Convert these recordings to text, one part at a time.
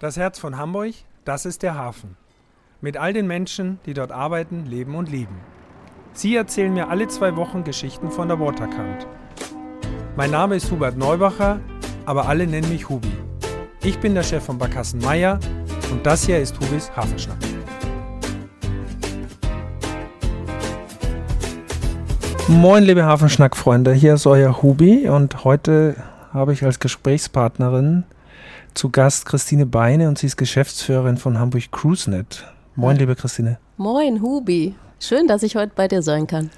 Das Herz von Hamburg, das ist der Hafen. Mit all den Menschen, die dort arbeiten, leben und lieben. Sie erzählen mir alle zwei Wochen Geschichten von der Waterkant. Mein Name ist Hubert Neubacher, aber alle nennen mich Hubi. Ich bin der Chef von Barkassen Meier und das hier ist Hubis Hafenschnack. Moin, liebe Hafenschnack-Freunde, hier ist euer Hubi und heute habe ich als Gesprächspartnerin zu Gast Christine Beine und sie ist Geschäftsführerin von Hamburg CruiseNet. Moin, liebe Christine. Moin, Hubi. Schön, dass ich heute bei dir sein kann.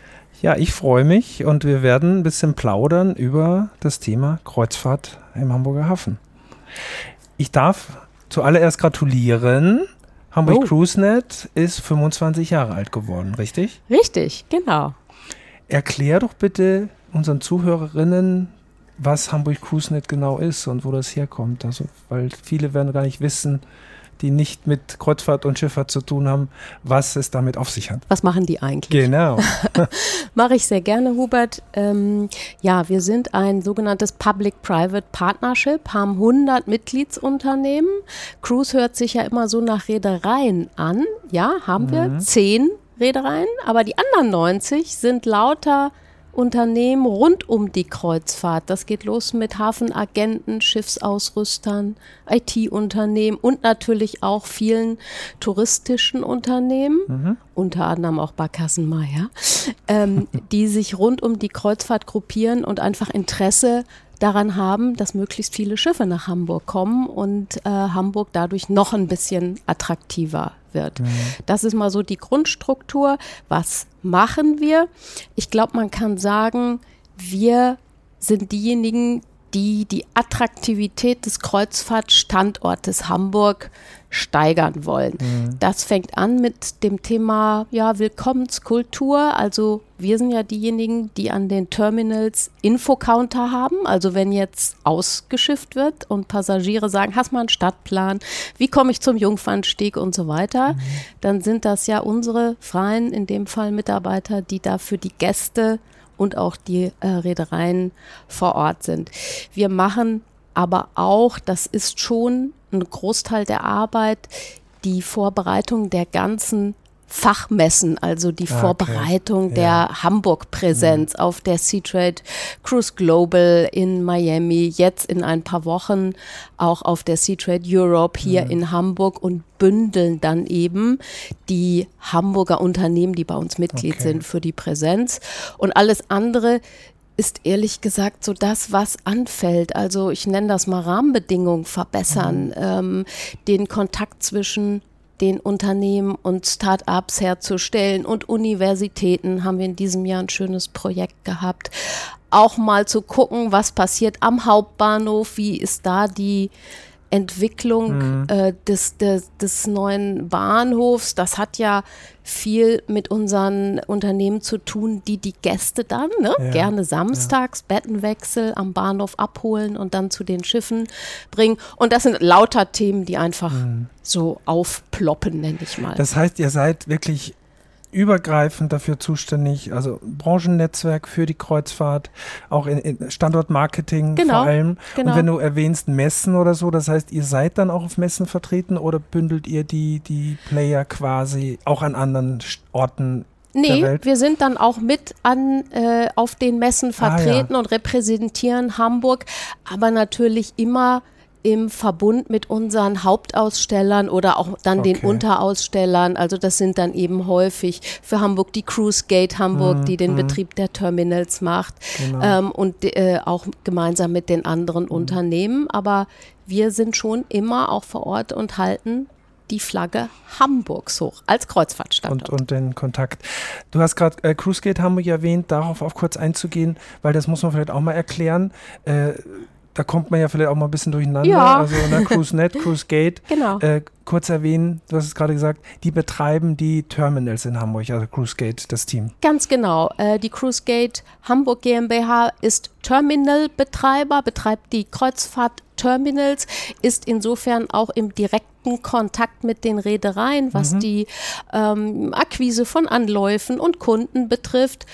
Ja, ich freue mich und wir werden ein bisschen plaudern über das Thema Kreuzfahrt im Hamburger Hafen. Ich darf zuallererst gratulieren. Hamburg oh. CruiseNet ist 25 Jahre alt geworden, richtig? Richtig, genau. Erklär doch bitte unseren Zuhörerinnen, was Hamburg CruiseNet genau ist und wo das herkommt. Also, weil viele werden gar nicht wissen, die nicht mit Kreuzfahrt und Schifffahrt zu tun haben, was es damit auf sich hat. Was machen die eigentlich? Genau. Mache ich sehr gerne, Hubert. Ähm, ja, wir sind ein sogenanntes Public-Private Partnership, haben 100 Mitgliedsunternehmen. Cruise hört sich ja immer so nach Reedereien an. Ja, haben wir mhm. 10 Reedereien, aber die anderen 90 sind lauter Unternehmen rund um die Kreuzfahrt. Das geht los mit Hafenagenten, Schiffsausrüstern, IT-Unternehmen und natürlich auch vielen touristischen Unternehmen, mhm. unter anderem auch Barkassenmeier, ähm, die sich rund um die Kreuzfahrt gruppieren und einfach Interesse daran haben, dass möglichst viele Schiffe nach Hamburg kommen und äh, Hamburg dadurch noch ein bisschen attraktiver wird. Mhm. Das ist mal so die Grundstruktur. Was machen wir? Ich glaube, man kann sagen, wir sind diejenigen, die die Attraktivität des Kreuzfahrtstandortes Hamburg steigern wollen. Mhm. Das fängt an mit dem Thema ja, Willkommenskultur. Also wir sind ja diejenigen, die an den Terminals Infocounter haben. Also wenn jetzt ausgeschifft wird und Passagiere sagen, hast mal einen Stadtplan, wie komme ich zum Jungfernstieg und so weiter, mhm. dann sind das ja unsere freien, in dem Fall Mitarbeiter, die da für die Gäste und auch die äh, Reedereien vor Ort sind. Wir machen aber auch, das ist schon ein Großteil der Arbeit, die Vorbereitung der ganzen Fachmessen, also die ah, Vorbereitung okay. der ja. Hamburg-Präsenz mhm. auf der Seatrade Cruise Global in Miami, jetzt in ein paar Wochen auch auf der Seatrade Europe hier mhm. in Hamburg und bündeln dann eben die Hamburger Unternehmen, die bei uns Mitglied okay. sind, für die Präsenz. Und alles andere ist ehrlich gesagt so das, was anfällt. Also ich nenne das mal Rahmenbedingungen verbessern, mhm. ähm, den Kontakt zwischen den Unternehmen und Start-ups herzustellen und Universitäten haben wir in diesem Jahr ein schönes Projekt gehabt. Auch mal zu gucken, was passiert am Hauptbahnhof, wie ist da die Entwicklung mhm. äh, des, des, des neuen Bahnhofs. Das hat ja viel mit unseren Unternehmen zu tun, die die Gäste dann ne, ja, gerne samstags ja. Bettenwechsel am Bahnhof abholen und dann zu den Schiffen bringen. Und das sind lauter Themen, die einfach mhm. so aufploppen, nenne ich mal. Das heißt, ihr seid wirklich übergreifend dafür zuständig, also Branchennetzwerk für die Kreuzfahrt, auch in, in Standortmarketing genau, vor allem. Genau. Und wenn du erwähnst Messen oder so, das heißt, ihr seid dann auch auf Messen vertreten oder bündelt ihr die, die Player quasi auch an anderen Orten Nee, wir sind dann auch mit an äh, auf den Messen vertreten ah, ja. und repräsentieren Hamburg, aber natürlich immer im Verbund mit unseren Hauptausstellern oder auch dann okay. den Unterausstellern. Also das sind dann eben häufig für Hamburg die Cruise Gate Hamburg, mhm. die den mhm. Betrieb der Terminals macht genau. ähm, und äh, auch gemeinsam mit den anderen mhm. Unternehmen. Aber wir sind schon immer auch vor Ort und halten die Flagge Hamburgs hoch als Kreuzfahrtstandort. Und, und den Kontakt. Du hast gerade äh, Cruisegate Hamburg erwähnt, darauf auch kurz einzugehen, weil das muss man vielleicht auch mal erklären. Äh, da kommt man ja vielleicht auch mal ein bisschen durcheinander. Ja. Also ne, CruiseNet, CruiseGate. Genau. Äh, kurz erwähnen, du hast es gerade gesagt, die betreiben die Terminals in Hamburg, also CruiseGate, das Team. Ganz genau. Äh, die CruiseGate Hamburg GmbH ist Terminalbetreiber, betreibt die Kreuzfahrt-Terminals, ist insofern auch im direkten Kontakt mit den Reedereien, was mhm. die ähm, Akquise von Anläufen und Kunden betrifft.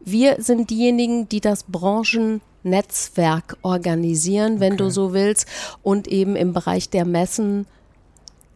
Wir sind diejenigen, die das Branchen Netzwerk organisieren, wenn okay. du so willst, und eben im Bereich der Messen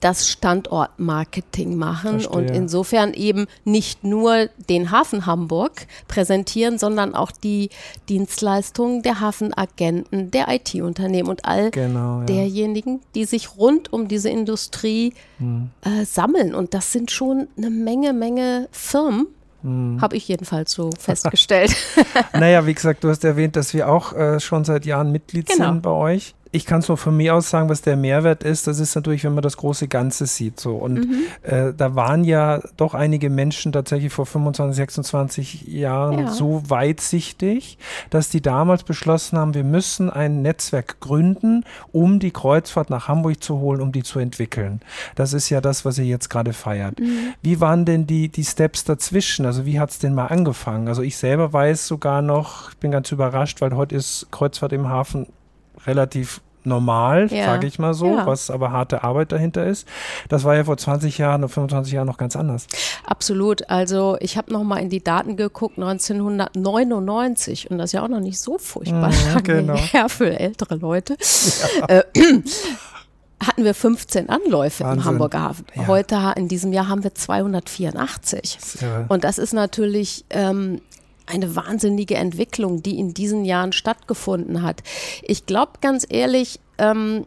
das Standortmarketing machen Verstehe. und insofern eben nicht nur den Hafen Hamburg präsentieren, sondern auch die Dienstleistungen der Hafenagenten, der IT-Unternehmen und all genau, ja. derjenigen, die sich rund um diese Industrie hm. äh, sammeln. Und das sind schon eine Menge, Menge Firmen. Hm. Habe ich jedenfalls so festgestellt. naja, wie gesagt, du hast erwähnt, dass wir auch äh, schon seit Jahren Mitglied genau. sind bei euch ich kann es nur von mir aus sagen, was der Mehrwert ist. Das ist natürlich, wenn man das große Ganze sieht. So. Und mhm. äh, da waren ja doch einige Menschen tatsächlich vor 25, 26 Jahren ja. so weitsichtig, dass die damals beschlossen haben, wir müssen ein Netzwerk gründen, um die Kreuzfahrt nach Hamburg zu holen, um die zu entwickeln. Das ist ja das, was ihr jetzt gerade feiert. Mhm. Wie waren denn die, die Steps dazwischen? Also wie hat es denn mal angefangen? Also ich selber weiß sogar noch, ich bin ganz überrascht, weil heute ist Kreuzfahrt im Hafen relativ normal, ja. sage ich mal so, ja. was aber harte Arbeit dahinter ist. Das war ja vor 20 Jahren oder 25 Jahren noch ganz anders. Absolut. Also ich habe noch mal in die Daten geguckt, 1999 und das ist ja auch noch nicht so furchtbar mhm, lange genau. her für ältere Leute. Ja. Äh, hatten wir 15 Anläufe Wahnsinn. im Hamburger Hafen. Ja. Heute in diesem Jahr haben wir 284. Ja. Und das ist natürlich ähm, eine wahnsinnige Entwicklung, die in diesen Jahren stattgefunden hat. Ich glaube ganz ehrlich, ähm,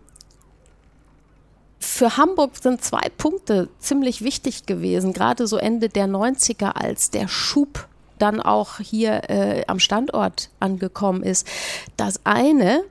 für Hamburg sind zwei Punkte ziemlich wichtig gewesen, gerade so Ende der 90er, als der Schub dann auch hier äh, am Standort angekommen ist. Das eine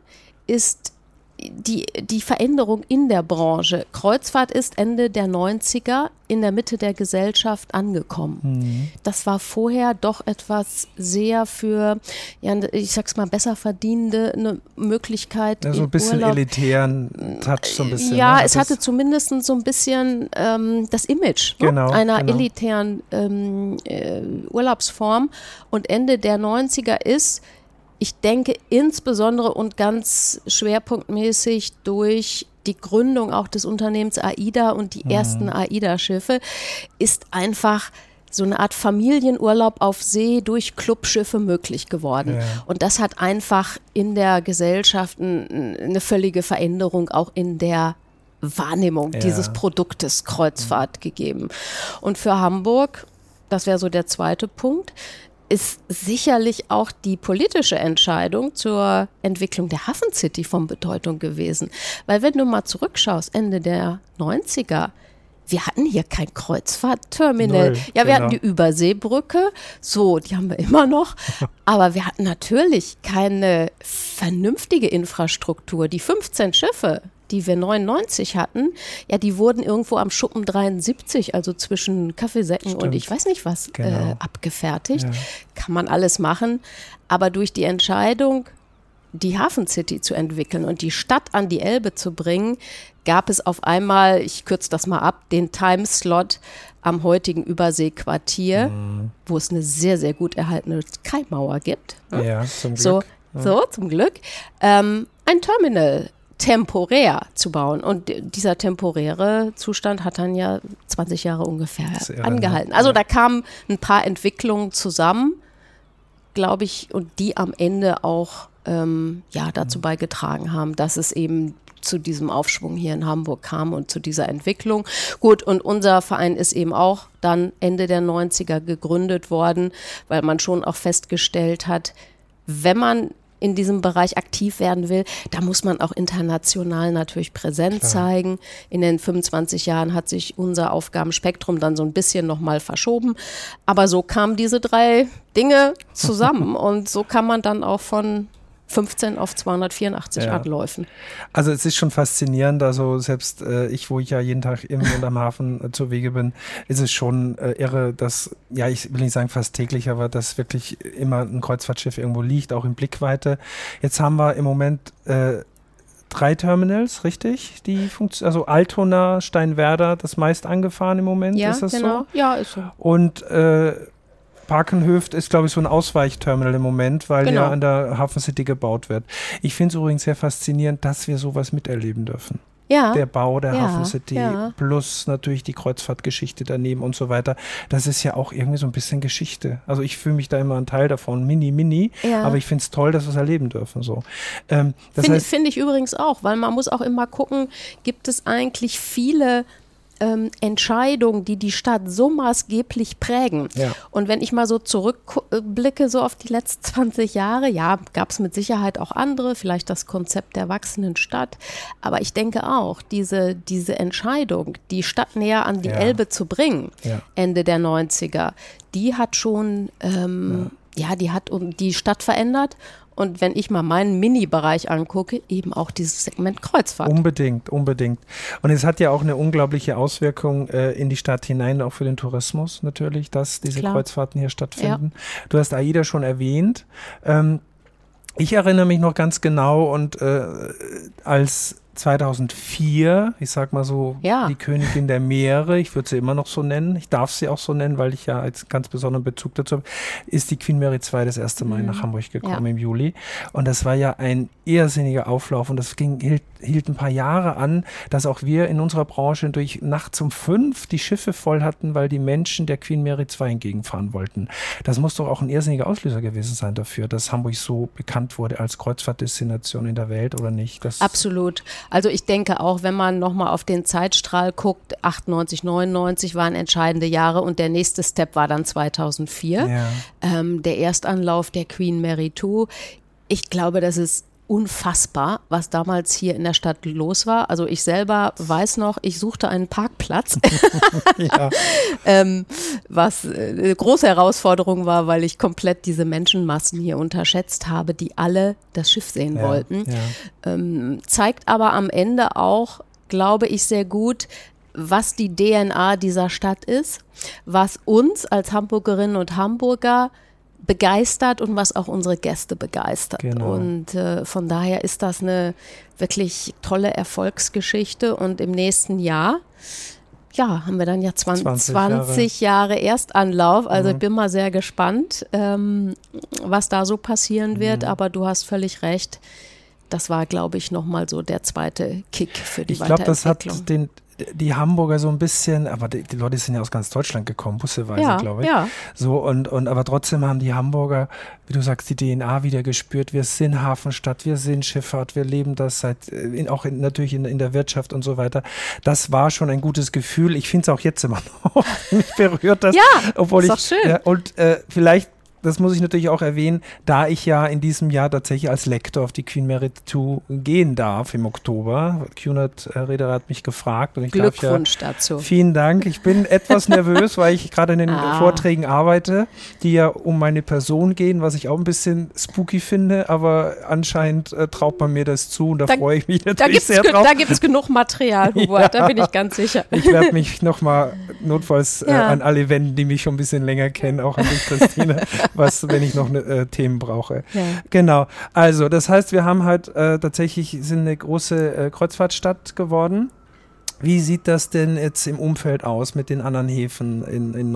ist die, die Veränderung in der Branche. Kreuzfahrt ist Ende der 90er in der Mitte der Gesellschaft angekommen. Mhm. Das war vorher doch etwas sehr für, ja, ich sag's mal, besser verdienende eine Möglichkeit. Ja, so ein bisschen Urlaub. elitären Touch, so ein bisschen. Ja, ne? es hatte zumindest so ein bisschen ähm, das Image ne? genau, ne? einer genau. elitären ähm, äh, Urlaubsform. Und Ende der 90er ist ich denke insbesondere und ganz schwerpunktmäßig durch die Gründung auch des Unternehmens AIDA und die mhm. ersten AIDA-Schiffe ist einfach so eine Art Familienurlaub auf See durch Clubschiffe möglich geworden. Ja. Und das hat einfach in der Gesellschaft eine völlige Veränderung auch in der Wahrnehmung ja. dieses Produktes Kreuzfahrt mhm. gegeben. Und für Hamburg, das wäre so der zweite Punkt, ist sicherlich auch die politische Entscheidung zur Entwicklung der Hafen City von Bedeutung gewesen. Weil wenn du mal zurückschaust, Ende der 90er, wir hatten hier kein Kreuzfahrtterminal. Null, ja, wir genau. hatten die Überseebrücke, so, die haben wir immer noch. Aber wir hatten natürlich keine vernünftige Infrastruktur. Die 15 Schiffe, die wir 99 hatten, ja, die wurden irgendwo am Schuppen 73, also zwischen Kaffeesäcken Stimmt. und ich weiß nicht was, äh, genau. äh, abgefertigt. Ja. Kann man alles machen. Aber durch die Entscheidung, die Hafen City zu entwickeln und die Stadt an die Elbe zu bringen, gab es auf einmal, ich kürze das mal ab, den Timeslot am heutigen Überseequartier, mhm. wo es eine sehr, sehr gut erhaltene Kaimauer gibt. Ja, zum Glück. So, ja. so zum Glück. Ähm, ein Terminal temporär zu bauen. Und dieser temporäre Zustand hat dann ja 20 Jahre ungefähr angehalten. Also da kamen ein paar Entwicklungen zusammen, glaube ich, und die am Ende auch ähm, ja, dazu mhm. beigetragen haben, dass es eben zu diesem Aufschwung hier in Hamburg kam und zu dieser Entwicklung. Gut, und unser Verein ist eben auch dann Ende der 90er gegründet worden, weil man schon auch festgestellt hat, wenn man in diesem Bereich aktiv werden will, da muss man auch international natürlich präsent Klar. zeigen. In den 25 Jahren hat sich unser Aufgabenspektrum dann so ein bisschen nochmal verschoben. Aber so kamen diese drei Dinge zusammen und so kann man dann auch von 15 auf 284 ja. Anläufen. Also es ist schon faszinierend, also selbst äh, ich, wo ich ja jeden Tag im und am Hafen äh, zu Wege bin, ist es schon äh, irre, dass, ja ich will nicht sagen fast täglich, aber dass wirklich immer ein Kreuzfahrtschiff irgendwo liegt, auch in Blickweite. Jetzt haben wir im Moment äh, drei Terminals, richtig? Die Funktion, also Altona, Steinwerder, das meist angefahren im Moment, ja, ist das genau. so? Ja, ist so. Und äh, Parkenhöft ist, glaube ich, so ein Ausweichterminal im Moment, weil genau. ja an der Hafen City gebaut wird. Ich finde es übrigens sehr faszinierend, dass wir sowas miterleben dürfen. Ja. Der Bau der ja, Hafen City ja. plus natürlich die Kreuzfahrtgeschichte daneben und so weiter. Das ist ja auch irgendwie so ein bisschen Geschichte. Also ich fühle mich da immer ein Teil davon, mini, mini. Ja. Aber ich finde es toll, dass wir es erleben dürfen. So. Ähm, Finde find ich übrigens auch, weil man muss auch immer gucken, gibt es eigentlich viele ähm, Entscheidungen, die die Stadt so maßgeblich prägen. Ja. Und wenn ich mal so zurückblicke, so auf die letzten 20 Jahre, ja, gab es mit Sicherheit auch andere, vielleicht das Konzept der wachsenden Stadt. Aber ich denke auch, diese, diese Entscheidung, die Stadt näher an die Ja. Elbe zu bringen, Ja. Ende der 90er, die hat schon, ähm, ja. die hat um- die Stadt verändert. Und wenn ich mal meinen Mini-Bereich angucke, eben auch dieses Segment Kreuzfahrt. Unbedingt, unbedingt. Und es hat ja auch eine unglaubliche Auswirkung äh, in die Stadt hinein, auch für den Tourismus natürlich, dass diese Klar. Kreuzfahrten hier stattfinden. Du hast AIDA schon erwähnt. Ähm, ich erinnere mich noch ganz genau und äh, als 2004, ich sag mal so, Ja. die Königin der Meere, ich würde sie immer noch so nennen, ich darf sie auch so nennen, weil ich ja als ganz besonderen Bezug dazu habe, ist die Queen Mary II das erste Mal Mhm. nach Hamburg gekommen Ja. im Juli. Und das war ja ein irrsinniger Auflauf und das ging, hielt, hielt ein paar Jahre an, dass auch wir in unserer Branche durch nachts um fünf die Schiffe voll hatten, weil die Menschen der Queen Mary II entgegenfahren wollten. Das muss doch auch ein irrsinniger Auslöser gewesen sein dafür, dass Hamburg so bekannt wurde als Kreuzfahrtdestination in der Welt oder nicht? Das Absolut. Also ich denke auch, wenn man nochmal auf den Zeitstrahl guckt, 98, 99 waren entscheidende Jahre und der nächste Step war dann 2004. Ja. Ähm, der Erstanlauf der Queen Mary II. Ich glaube, das ist unfassbar, was damals hier in der Stadt los war. Also ich selber weiß noch, ich suchte einen Parkplatz, ja. ähm, was äh, eine große Herausforderung war, weil ich komplett diese Menschenmassen hier unterschätzt habe, die alle das Schiff sehen Ja, wollten ja. ähm, zeigt aber am Ende auch, glaube ich, sehr gut, was die DNA dieser Stadt ist, was uns als Hamburgerinnen und Hamburger begeistert und was auch unsere Gäste begeistert. Genau. Und äh, von daher ist das eine wirklich tolle Erfolgsgeschichte und im nächsten Jahr ja, haben wir dann ja 20, 20 20 Jahre. Erstanlauf. Also ich bin mal sehr gespannt, ähm, was da so passieren wird. Aber du hast völlig recht. Das war, glaube ich, nochmal so der zweite Kick für die Ich glaube, das hat den, die Hamburger so ein bisschen, aber die, die Leute sind ja aus ganz Deutschland gekommen, busseweise, ja, glaube ich. ja, So, und, und aber trotzdem haben die Hamburger, wie du sagst, die DNA wieder gespürt. Wir sind Hafenstadt, wir sind Schifffahrt, wir leben das seit, äh, in, auch in, natürlich in, in der Wirtschaft und so weiter. Das war schon ein gutes Gefühl. Ich finde es auch jetzt immer noch. Mich berührt das. Ja, obwohl ist ich, doch schön. Ja, und äh, vielleicht, das muss ich natürlich auch erwähnen, da ich ja in diesem Jahr tatsächlich als Lektor auf die Queen Mary 2 gehen darf im Oktober. QNet äh, Reederei hat mich gefragt und ich darf ja Glückwunsch dazu. Vielen Dank. Ich bin etwas nervös, weil ich gerade in den Ah. Vorträgen arbeite, die ja um meine Person gehen, was ich auch ein bisschen spooky finde, aber anscheinend äh, traut man mir das zu und da, Da- freue ich mich natürlich gibt es sehr drauf. da gibt's genug Material, Hubert, da bin ich ganz sicher. Ich werde mich nochmal notfalls äh, Ja. an alle wenden, die mich schon ein bisschen länger kennen, auch an dich, Christine, was, wenn ich noch ne, äh, Themen brauche. Ja. Genau. Also, das heißt, wir haben halt äh, tatsächlich sind eine große äh, Kreuzfahrtstadt geworden. Wie sieht das denn jetzt im Umfeld aus mit den anderen Häfen in, in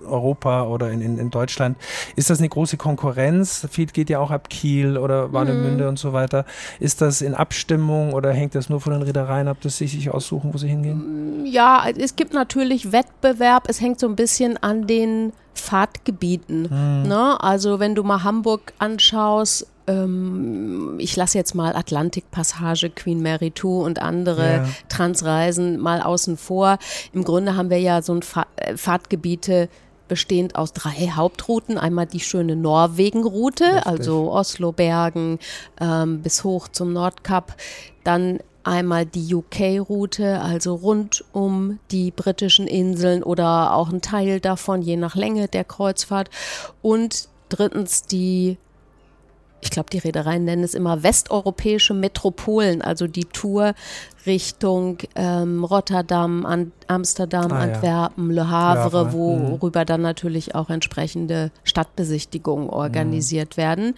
Nordeuropa oder in, in, in Deutschland? Ist das eine große Konkurrenz? Viel geht ja auch ab Kiel oder Warnemünde und so weiter. Ist das in Abstimmung oder hängt das nur von den Reedereien ab, dass sie sich aussuchen, wo sie hingehen? Ja, es gibt natürlich Wettbewerb. Es hängt so ein bisschen an den Fahrtgebieten. Ne? Also wenn du mal Hamburg anschaust, ähm, ich lasse jetzt mal Atlantikpassage, Queen Mary 2 und andere Ja. Transreisen mal außen vor. Im Grunde haben wir ja so ein Fa äh, Fahrtgebiete bestehend aus drei Hauptrouten. Einmal die schöne Norwegen-Route, also Oslo, Bergen ähm, bis hoch zum Nordkap. Dann einmal die UK-Route, also rund um die britischen Inseln oder auch ein Teil davon, je nach Länge der Kreuzfahrt. Und drittens die ich glaube, die Reedereien nennen es immer westeuropäische Metropolen, also die Tour Richtung ähm, Rotterdam, An Amsterdam, Ah, ja. Antwerpen, Le Havre, Havre, worüber dann natürlich auch entsprechende Stadtbesichtigungen organisiert werden.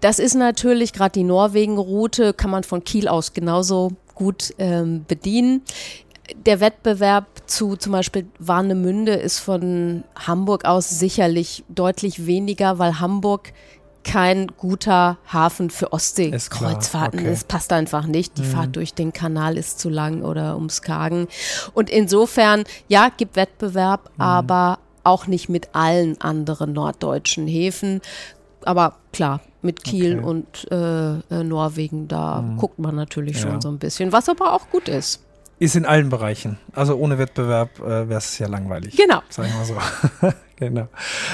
Das ist natürlich gerade die Norwegen-Route, kann man von Kiel aus genauso gut ähm, bedienen. Der Wettbewerb zu zum Beispiel Warnemünde ist von Hamburg aus sicherlich deutlich weniger, weil Hamburg kein guter Hafen für Ostseekreuzfahrten okay. ist. Passt einfach nicht. Die Fahrt durch den Kanal ist zu lang oder ums Skagen. Und insofern, ja, gibt Wettbewerb, aber auch nicht mit allen anderen norddeutschen Häfen. Aber klar, mit Kiel Okay. und äh, äh, Norwegen, da guckt man natürlich Ja. schon so ein bisschen, was aber auch gut ist. Ist in allen Bereichen. Also ohne Wettbewerb äh, wäre es ja langweilig. Genau. Sagen wir so. genau.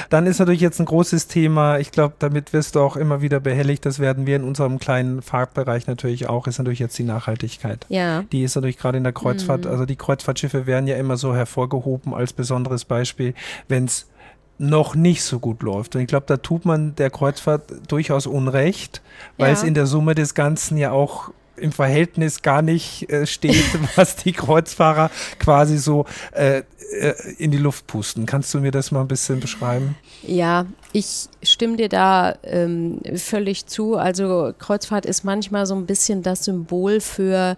Dann ist natürlich jetzt ein großes Thema. Ich glaube, damit wirst du auch immer wieder behelligt. Das werden wir in unserem kleinen Fahrtbereich natürlich auch. Ist natürlich jetzt die Nachhaltigkeit. Ja. Die ist natürlich gerade in der Kreuzfahrt. Mhm. Also die Kreuzfahrtschiffe werden ja immer so hervorgehoben als besonderes Beispiel, wenn es noch nicht so gut läuft. Und ich glaube, da tut man der Kreuzfahrt durchaus Unrecht, weil ja. es in der Summe des Ganzen ja auch im Verhältnis gar nicht äh, steht, was die Kreuzfahrer quasi so äh, äh, in die Luft pusten. Kannst du mir das mal ein bisschen beschreiben? Ja, ich stimme dir da ähm, völlig zu. Also Kreuzfahrt ist manchmal so ein bisschen das Symbol für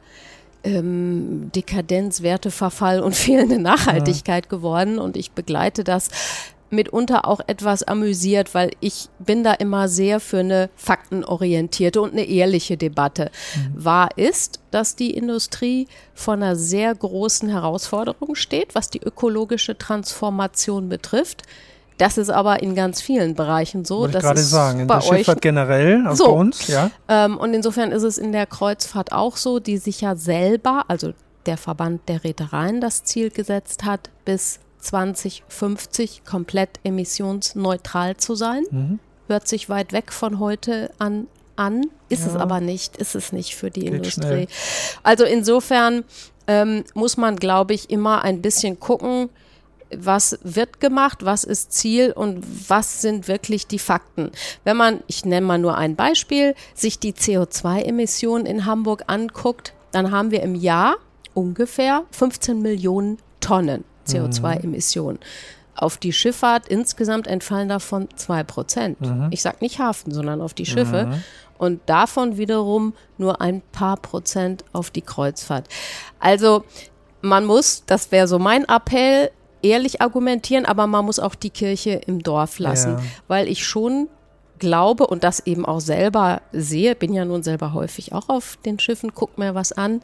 ähm, Dekadenz, Werteverfall und fehlende Nachhaltigkeit ja. geworden. Und ich begleite das mitunter auch etwas amüsiert, weil ich bin da immer sehr für eine faktenorientierte und eine ehrliche Debatte. Mhm. Wahr ist, dass die Industrie vor einer sehr großen Herausforderung steht, was die ökologische Transformation betrifft. Das ist aber in ganz vielen Bereichen so. Wollte ich gerade sagen, in der Schifffahrt generell, auch so. bei uns, ja. Ähm, und insofern ist es in der Kreuzfahrt auch so, die sich ja selber, also der Verband der Reedereien das Ziel gesetzt hat, bis 2050 komplett emissionsneutral zu sein. Mhm. Hört sich weit weg von heute an an, ist ja. es aber nicht, ist es nicht für die Geht Industrie. Schnell. Also insofern ähm, muss man, glaube ich, immer ein bisschen gucken, was wird gemacht, was ist Ziel und was sind wirklich die Fakten. Wenn man, ich nenne mal nur ein Beispiel, sich die CO2-Emissionen in Hamburg anguckt, dann haben wir im Jahr ungefähr 15 Millionen Tonnen. CO2-Emissionen. Auf die Schifffahrt insgesamt entfallen davon zwei Prozent. Mhm. Ich sage nicht Hafen, sondern auf die Schiffe. Mhm. Und davon wiederum nur ein paar Prozent auf die Kreuzfahrt. Also man muss, das wäre so mein Appell, ehrlich argumentieren, aber man muss auch die Kirche im Dorf lassen, ja. weil ich schon glaube und das eben auch selber sehe, bin ja nun selber häufig auch auf den Schiffen, guck mir was an.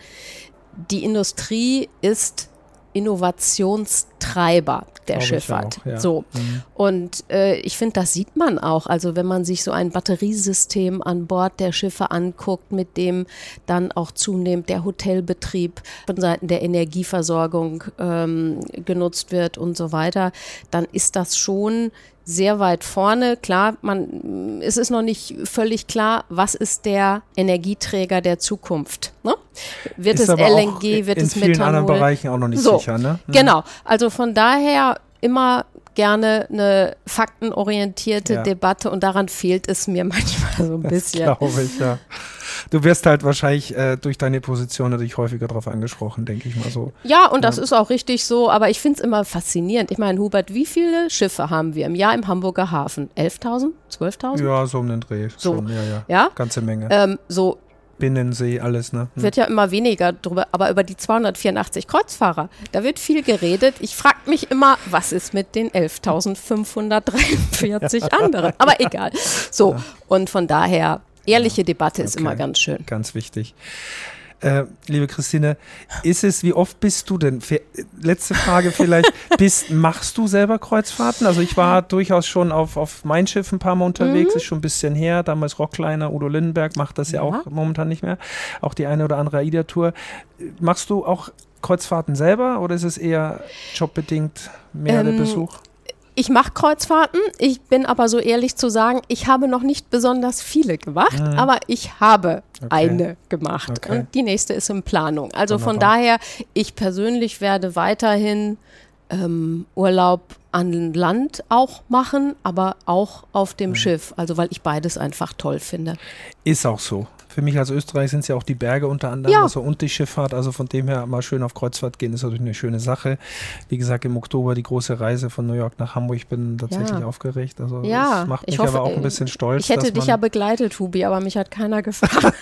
Die Industrie ist Innovationstreiber der Schifffahrt. Auch, ja. So. Mhm. Und äh, ich finde, das sieht man auch. Also wenn man sich so ein Batteriesystem an Bord der Schiffe anguckt, mit dem dann auch zunehmend der Hotelbetrieb von Seiten der Energieversorgung ähm, genutzt wird und so weiter, dann ist das schon sehr weit vorne. Klar, man, es ist noch nicht völlig klar, was ist der Energieträger der Zukunft. Ne? Wird ist es LNG, wird es Methanol? In vielen anderen Bereichen auch noch nicht so, sicher. Ne? Mhm. Genau, also von daher immer gerne eine faktenorientierte ja. Debatte und daran fehlt es mir manchmal so ein das bisschen. Glaube ich, ja. Du wirst halt wahrscheinlich äh, durch deine Position natürlich häufiger darauf angesprochen, denke ich mal so. Ja, und ja. das ist auch richtig so, aber ich finde es immer faszinierend. Ich meine, Hubert, wie viele Schiffe haben wir im Jahr im Hamburger Hafen? 11.000? 12.000? Ja, so um den Dreh. So, schon, ja, ja. ja? Ganze Menge. Ähm, so, Binnensee, alles, ne? Hm. Wird ja immer weniger drüber, aber über die 284 Kreuzfahrer, da wird viel geredet. Ich frage mich immer, was ist mit den 11.543 anderen? Aber egal. So, und von daher ehrliche Debatte ist immer ganz schön. Ganz wichtig. Äh, liebe Christine, ist es, wie oft bist du denn, letzte Frage vielleicht, bist, machst du selber Kreuzfahrten? Also ich war durchaus schon auf, auf mein Schiff ein paar Mal unterwegs, mhm. ist schon ein bisschen her, damals Rockliner, Udo Lindenberg macht das ja, ja auch momentan nicht mehr, auch die eine oder andere AIDA-Tour. Machst du auch Kreuzfahrten selber oder ist es eher jobbedingt mehr ähm, der Besuch? Ich mache Kreuzfahrten. Ich bin aber so ehrlich zu sagen, ich habe noch nicht besonders viele gemacht, mhm. aber ich habe okay. eine gemacht. Okay. Und die nächste ist in Planung. Also Wunderbar. von daher, ich persönlich werde weiterhin ähm, Urlaub an Land auch machen, aber auch auf dem mhm. Schiff. Also weil ich beides einfach toll finde. Ist auch so. Für mich als Österreich sind es ja auch die Berge unter anderem, ja. also und die Schifffahrt. Also von dem her mal schön auf Kreuzfahrt gehen, ist natürlich eine schöne Sache. Wie gesagt, im Oktober die große Reise von New York nach Hamburg. Ich bin tatsächlich ja. aufgeregt. Also ja, das macht mich hoffe, aber auch ein bisschen stolz. Ich hätte dich ja begleitet, Hubi, aber mich hat keiner gefragt.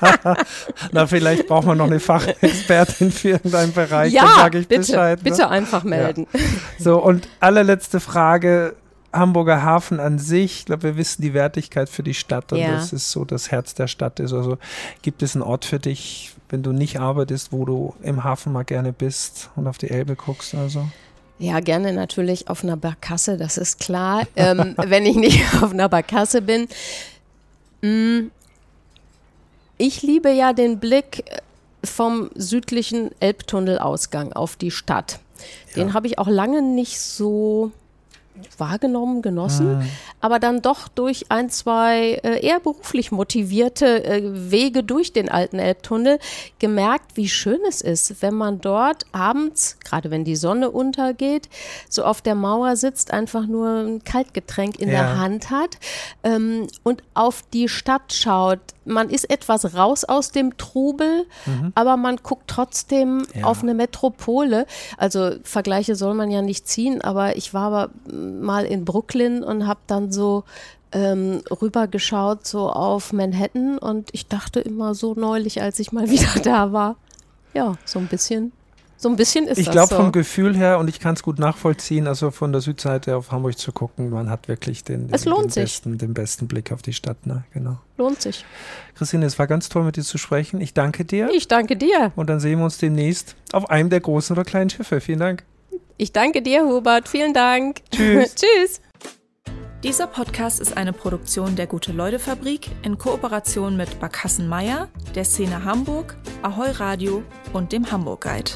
Na, vielleicht braucht man noch eine Fachexpertin für irgendeinen Bereich. Ja, Dann sage ich bitte, Bescheid. Ne? Bitte einfach melden. Ja. So, und allerletzte Frage Hamburger Hafen an sich, ich glaube, wir wissen die Wertigkeit für die Stadt und ja. das ist so das Herz der Stadt ist. Also gibt es einen Ort für dich, wenn du nicht arbeitest, wo du im Hafen mal gerne bist und auf die Elbe guckst? Also? Ja, gerne natürlich auf einer Barkasse, das ist klar. ähm, wenn ich nicht auf einer Barkasse bin. Mm, ich liebe ja den Blick vom südlichen Elbtunnelausgang auf die Stadt. Den ja. habe ich auch lange nicht so wahrgenommen, genossen, mhm. aber dann doch durch ein, zwei äh, eher beruflich motivierte äh, Wege durch den alten Elbtunnel gemerkt, wie schön es ist, wenn man dort abends, gerade wenn die Sonne untergeht, so auf der Mauer sitzt, einfach nur ein Kaltgetränk in ja. der Hand hat ähm, und auf die Stadt schaut. Man ist etwas raus aus dem Trubel, mhm. aber man guckt trotzdem ja. auf eine Metropole. Also Vergleiche soll man ja nicht ziehen, aber ich war aber mal in Brooklyn und habe dann so ähm, rübergeschaut so auf Manhattan und ich dachte immer so neulich, als ich mal wieder da war, ja, so ein bisschen so ein bisschen ist ich das. Ich glaube so. vom Gefühl her, und ich kann es gut nachvollziehen, also von der Südseite auf Hamburg zu gucken, man hat wirklich den, den, den besten, den, besten, Blick auf die Stadt. Ne? Genau. Lohnt sich. Christine, es war ganz toll, mit dir zu sprechen. Ich danke dir. Ich danke dir. Und dann sehen wir uns demnächst auf einem der großen oder kleinen Schiffe. Vielen Dank. Ich danke dir, Hubert. Vielen Dank. Tschüss. Tschüss. Dieser Podcast ist eine Produktion der Gute-Leute-Fabrik in Kooperation mit Barkassen Meier, der Szene Hamburg, Ahoi Radio und dem Hamburg Guide.